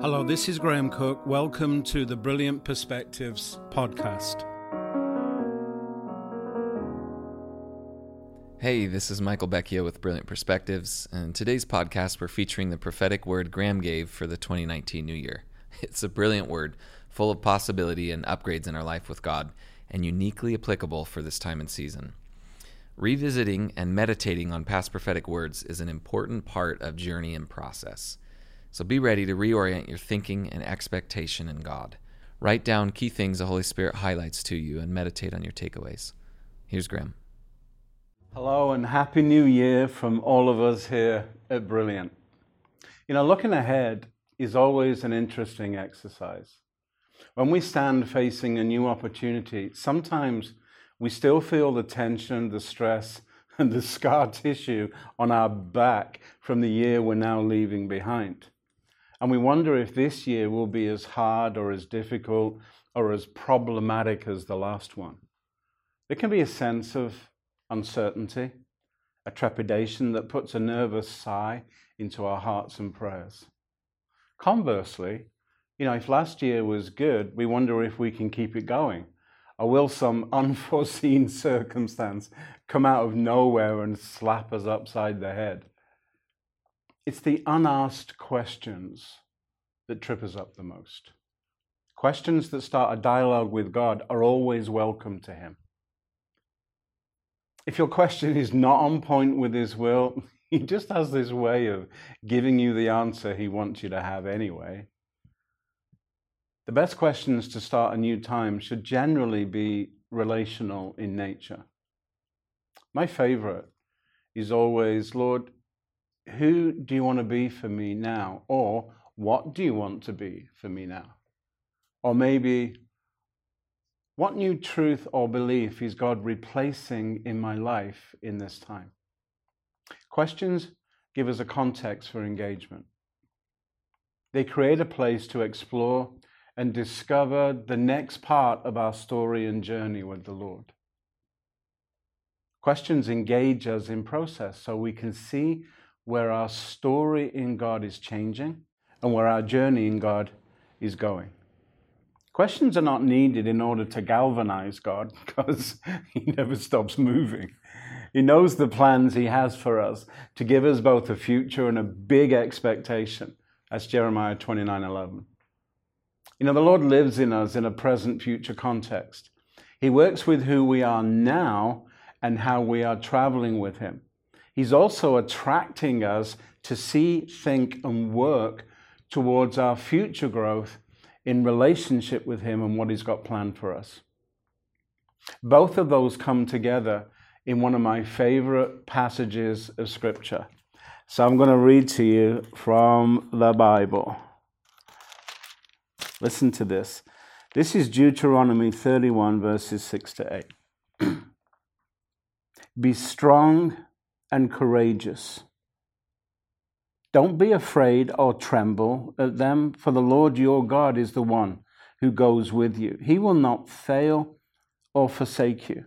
Hello, this is Graham Cooke. Welcome to the Brilliant Perspectives podcast. Hey, this is Michael Becchio with Brilliant Perspectives, and today's podcast we're featuring the prophetic word Graham gave for the 2019 New Year. It's a brilliant word, full of possibility and upgrades in our life with God, and uniquely applicable for this time and season. Revisiting and meditating on past prophetic words is an important part of journey and process. So be ready to reorient your thinking and expectation in God. Write down key things the Holy Spirit highlights to you and meditate on your takeaways. Here's Graham. Hello and Happy New Year from all of us here at Brilliant. You know, looking ahead is always an interesting exercise. When we stand facing a new opportunity, sometimes we still feel the tension, the stress, and the scar tissue on our back from the year we're now leaving behind. And we wonder if this year will be as hard or as difficult or as problematic as the last one. There can be a sense of uncertainty, a trepidation that puts a nervous sigh into our hearts and prayers. Conversely, you know, if last year was good, we wonder if we can keep it going or will some unforeseen circumstance come out of nowhere and slap us upside the head? It's the unasked questions that trip us up the most. Questions that start a dialogue with God are always welcome to Him. If your question is not on point with His will, He just has this way of giving you the answer He wants you to have anyway. The best questions to start a new time should generally be relational in nature. My favorite is always, Lord, who do you want to be for me now? Or what do you want to be for me now? Or maybe, what new truth or belief is God replacing in my life in this time? Questions give us a context for engagement. They create a place to explore and discover the next part of our story and journey with the Lord. Questions engage us in process so we can see where our story in God is changing and where our journey in God is going. Questions are not needed in order to galvanize God because He never stops moving. He knows the plans He has for us to give us both a future and a big expectation. That's Jeremiah 29 11. You know, the Lord lives in us in a present future context. He works with who we are now and how we are traveling with Him. He's also attracting us to see, think, and work towards our future growth in relationship with Him and what He's got planned for us. Both of those come together in one of my favorite passages of Scripture. So I'm going to read to you from the Bible. Listen to this. This is Deuteronomy 31, verses 6 to 8. be strong and courageous. Don't be afraid or tremble at them, for the Lord your God is the one who goes with you. He will not fail or forsake you.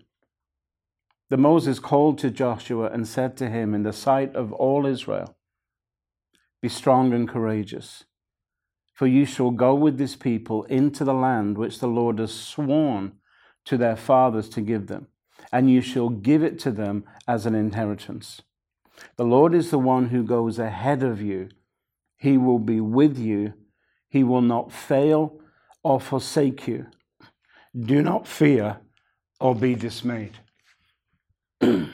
The Moses called to Joshua and said to him in the sight of all Israel, Be strong and courageous for you shall go with this people into the land which the Lord has sworn to their fathers to give them, and you shall give it to them as an inheritance. The Lord is the one who goes ahead of you. He will be with you. He will not fail or forsake you. Do not fear or be dismayed. you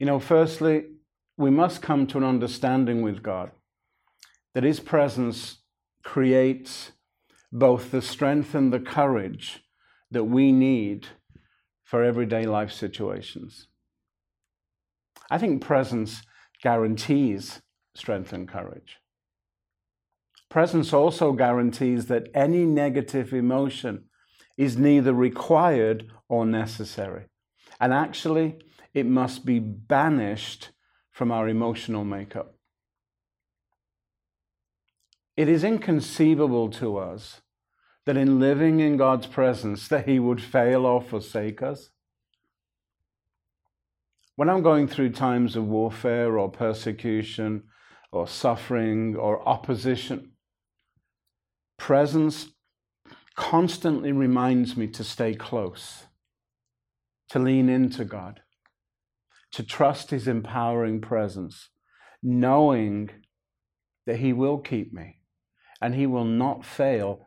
know, firstly, we must come to an understanding with God that His presence creates both the strength and the courage that we need for everyday life situations. I think presence guarantees strength and courage. Presence also guarantees that any negative emotion is neither required or necessary. And actually, it must be banished from our emotional makeup. It is inconceivable to us that in living in God's presence that he would fail or forsake us. When I'm going through times of warfare or persecution or suffering or opposition. Presence constantly reminds me to stay close, to lean into God, to trust His empowering presence, knowing that He will keep me and He will not fail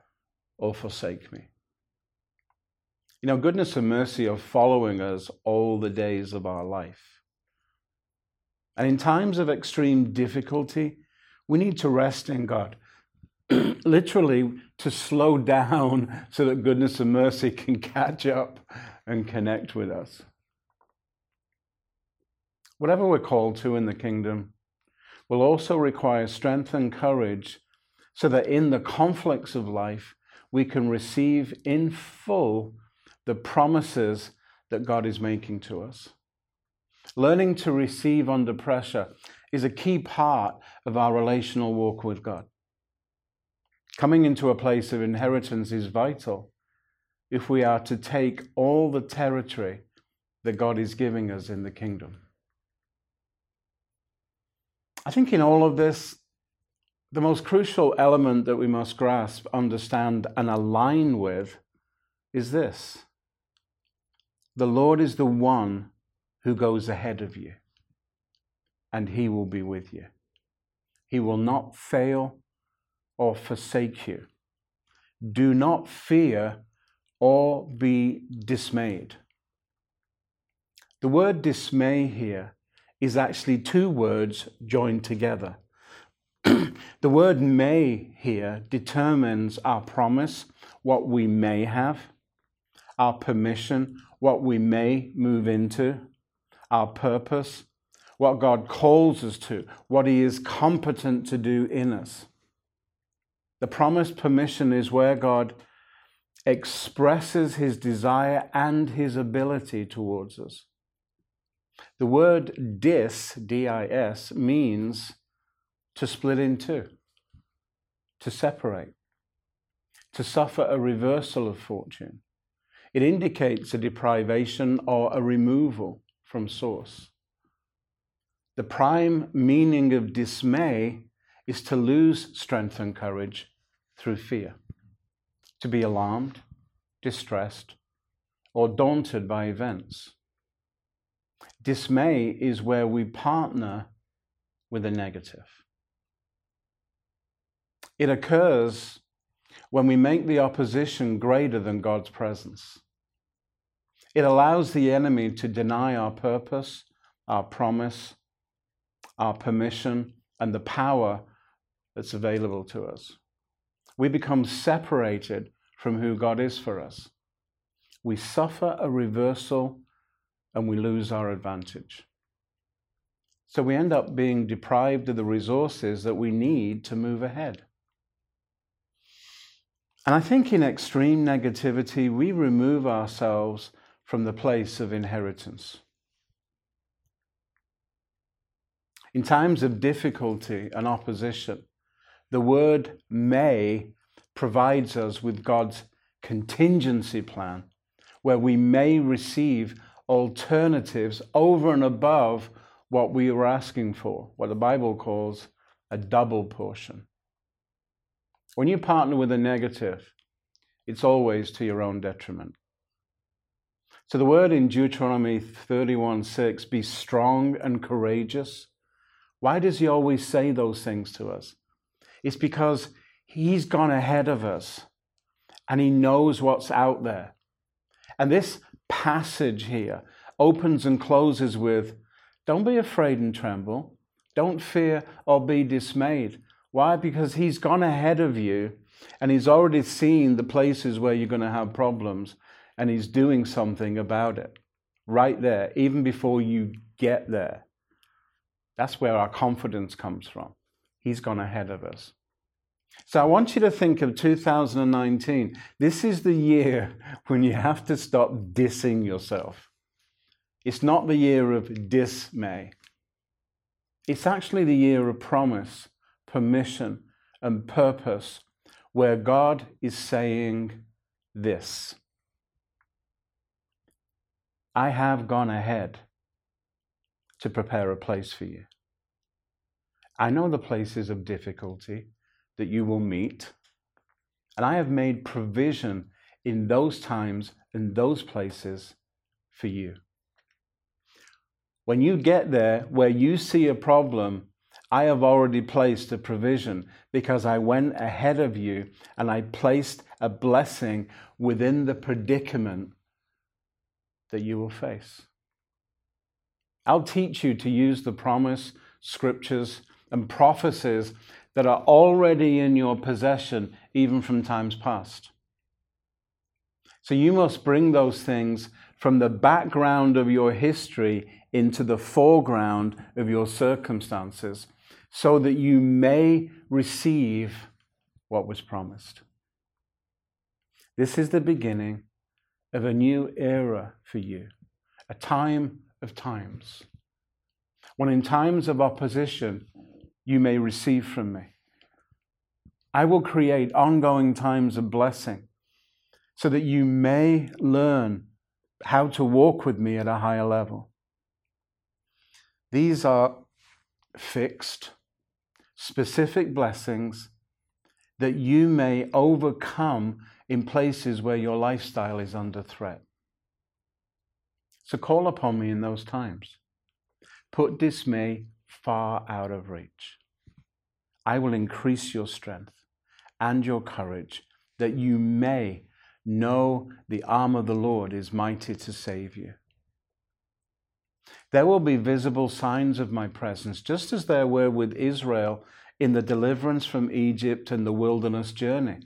or forsake me. You know, goodness and mercy are following us all the days of our life. And in times of extreme difficulty, we need to rest in God. Literally, to slow down so that goodness and mercy can catch up and connect with us. Whatever we're called to in the kingdom will also require strength and courage so that in the conflicts of life, we can receive in full the promises that God is making to us. Learning to receive under pressure is a key part of our relational walk with God. Coming into a place of inheritance is vital if we are to take all the territory that God is giving us in the kingdom. I think in all of this, the most crucial element that we must grasp, understand, and align with is this the Lord is the one who goes ahead of you, and he will be with you. He will not fail or forsake you. Do not fear or be dismayed. The word dismay here is actually two words joined together. The word may here determines our promise, what we may have, our permission, what we may move into, our purpose, what God calls us to, what He is competent to do in us. The promised permission is where God expresses His desire and His ability towards us. The word dis, D I S, means to split in two, to separate, to suffer a reversal of fortune. It indicates a deprivation or a removal from source. The prime meaning of dismay is to lose strength and courage through fear, to be alarmed, distressed, or daunted by events. Dismay is where we partner with a negative. It occurs when we make the opposition greater than God's presence. It allows the enemy to deny our purpose, our promise, our permission, and the power that's available to us. We become separated from who God is for us. We suffer a reversal and we lose our advantage. So we end up being deprived of the resources that we need to move ahead. And I think in extreme negativity, we remove ourselves from the place of inheritance. In times of difficulty and opposition, the word may provides us with God's contingency plan where we may receive alternatives over and above what we were asking for, what the Bible calls a double portion. When you partner with a negative, it's always to your own detriment. So the word in Deuteronomy 31 6, be strong and courageous. Why does he always say those things to us? It's because he's gone ahead of us and he knows what's out there. And this passage here opens and closes with don't be afraid and tremble. Don't fear or be dismayed. Why? Because he's gone ahead of you and he's already seen the places where you're going to have problems and he's doing something about it right there, even before you get there. That's where our confidence comes from. He's gone ahead of us. So I want you to think of 2019. This is the year when you have to stop dissing yourself. It's not the year of dismay. It's actually the year of promise permission, and purpose where God is saying this I have gone ahead to prepare a place for you. I know the places of difficulty that you will meet, and I have made provision in those times and those places for you. When you get there where you see a problem, I have already placed a provision because I went ahead of you and I placed a blessing within the predicament that you will face. I'll teach you to use the promise, scriptures, and prophecies that are already in your possession, even from times past. So you must bring those things from the background of your history into the foreground of your circumstances so that you may receive what was promised. This is the beginning of a new era for you, a time of times. When in times of opposition, you may receive from me. I will create ongoing times of blessing so that you may learn how to walk with me at a higher level. These are fixed, specific blessings that you may overcome in places where your lifestyle is under threat. So call upon me in those times. Put dismay far out of reach. I will increase your strength and your courage that you may know the arm of the Lord is mighty to save you. There will be visible signs of my presence, just as there were with Israel in the deliverance from Egypt and the wilderness journey.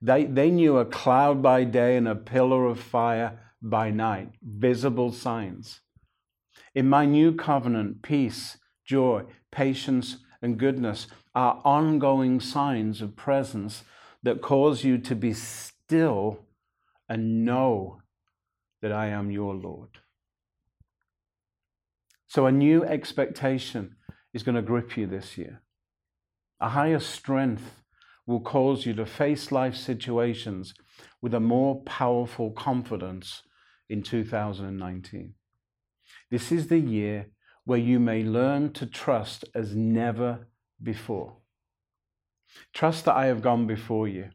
They, they knew a cloud by day and a pillar of fire by night, visible signs. In my new covenant, peace, joy, patience, and goodness are ongoing signs of presence that cause you to be still and know that I am your Lord. So, a new expectation is going to grip you this year. A higher strength will cause you to face life situations with a more powerful confidence in 2019. This is the year where you may learn to trust as never before. Trust that I have gone before you.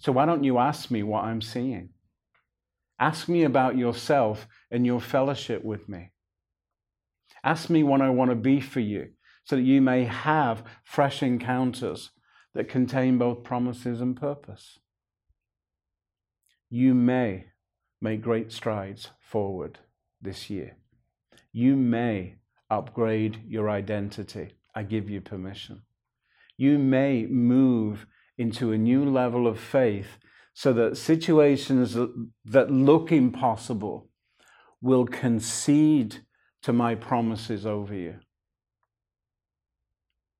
So, why don't you ask me what I'm seeing? Ask me about yourself and your fellowship with me. Ask me what I want to be for you so that you may have fresh encounters that contain both promises and purpose. You may make great strides forward this year. You may upgrade your identity. I give you permission. You may move into a new level of faith so that situations that look impossible will concede to my promises over you.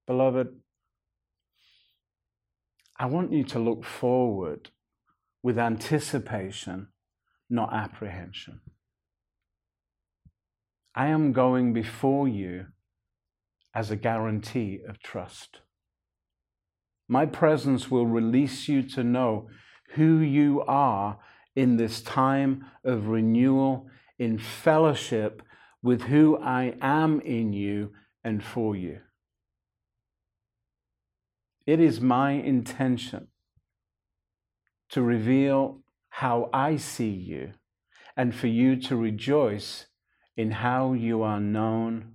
Beloved, I want you to look forward with anticipation, not apprehension. I am going before you as a guarantee of trust. My presence will release you to know who you are in this time of renewal, in fellowship with who I am in you and for you. It is my intention to reveal how I see you and for you to rejoice in how you are known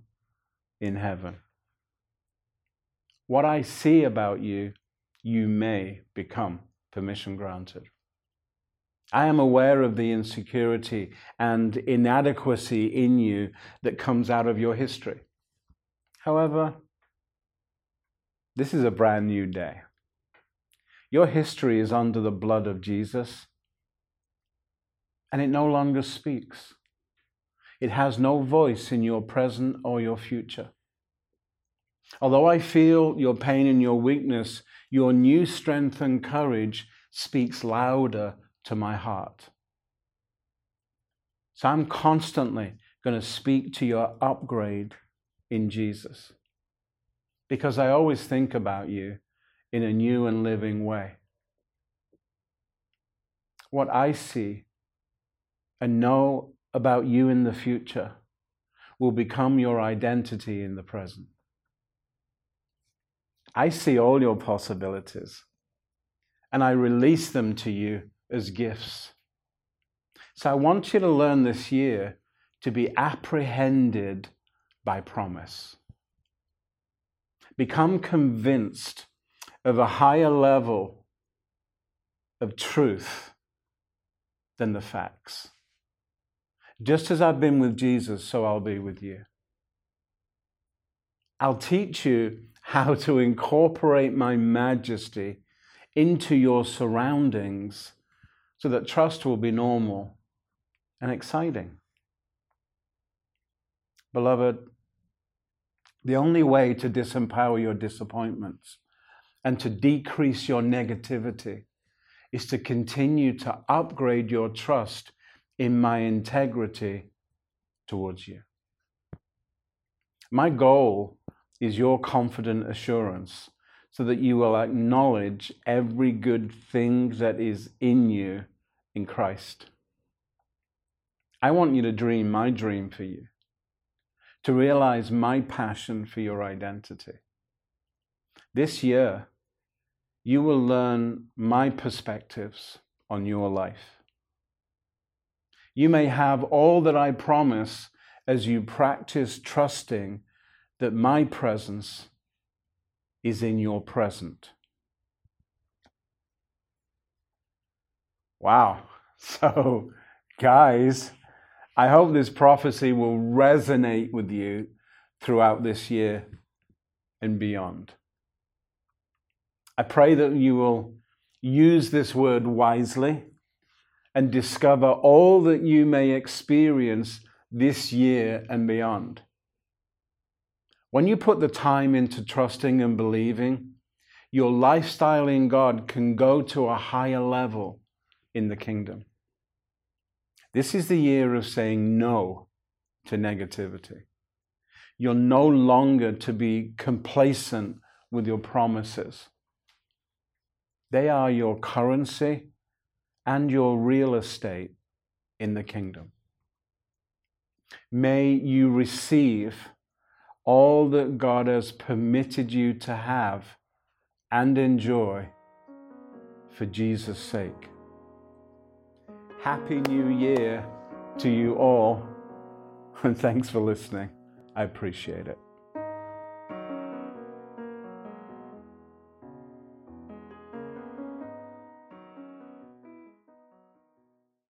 in heaven. What I see about you, you may become permission granted. I am aware of the insecurity and inadequacy in you that comes out of your history. However, this is a brand new day. Your history is under the blood of Jesus, and it no longer speaks. It has no voice in your present or your future. Although I feel your pain and your weakness, your new strength and courage speaks louder to my heart. So I'm constantly going to speak to your upgrade in Jesus because I always think about you in a new and living way. What I see and know about you in the future will become your identity in the present. I see all your possibilities and I release them to you as gifts. So I want you to learn this year to be apprehended by promise. Become convinced of a higher level of truth than the facts. Just as I've been with Jesus, so I'll be with you. I'll teach you how to incorporate my majesty into your surroundings so that trust will be normal and exciting. Beloved, the only way to disempower your disappointments and to decrease your negativity is to continue to upgrade your trust in my integrity towards you. My goal is your confident assurance so that you will acknowledge every good thing that is in you in Christ. I want you to dream my dream for you, to realize my passion for your identity. This year, you will learn my perspectives on your life. You may have all that I promise as you practice trusting that my presence is in your present. Wow. So, guys, I hope this prophecy will resonate with you throughout this year and beyond. I pray that you will use this word wisely and discover all that you may experience this year and beyond. When you put the time into trusting and believing, your lifestyle in God can go to a higher level in the kingdom. This is the year of saying no to negativity. You're no longer to be complacent with your promises. They are your currency and your real estate in the kingdom. May you receive all that God has permitted you to have and enjoy for Jesus' sake. Happy New Year to you all, and thanks for listening. I appreciate it.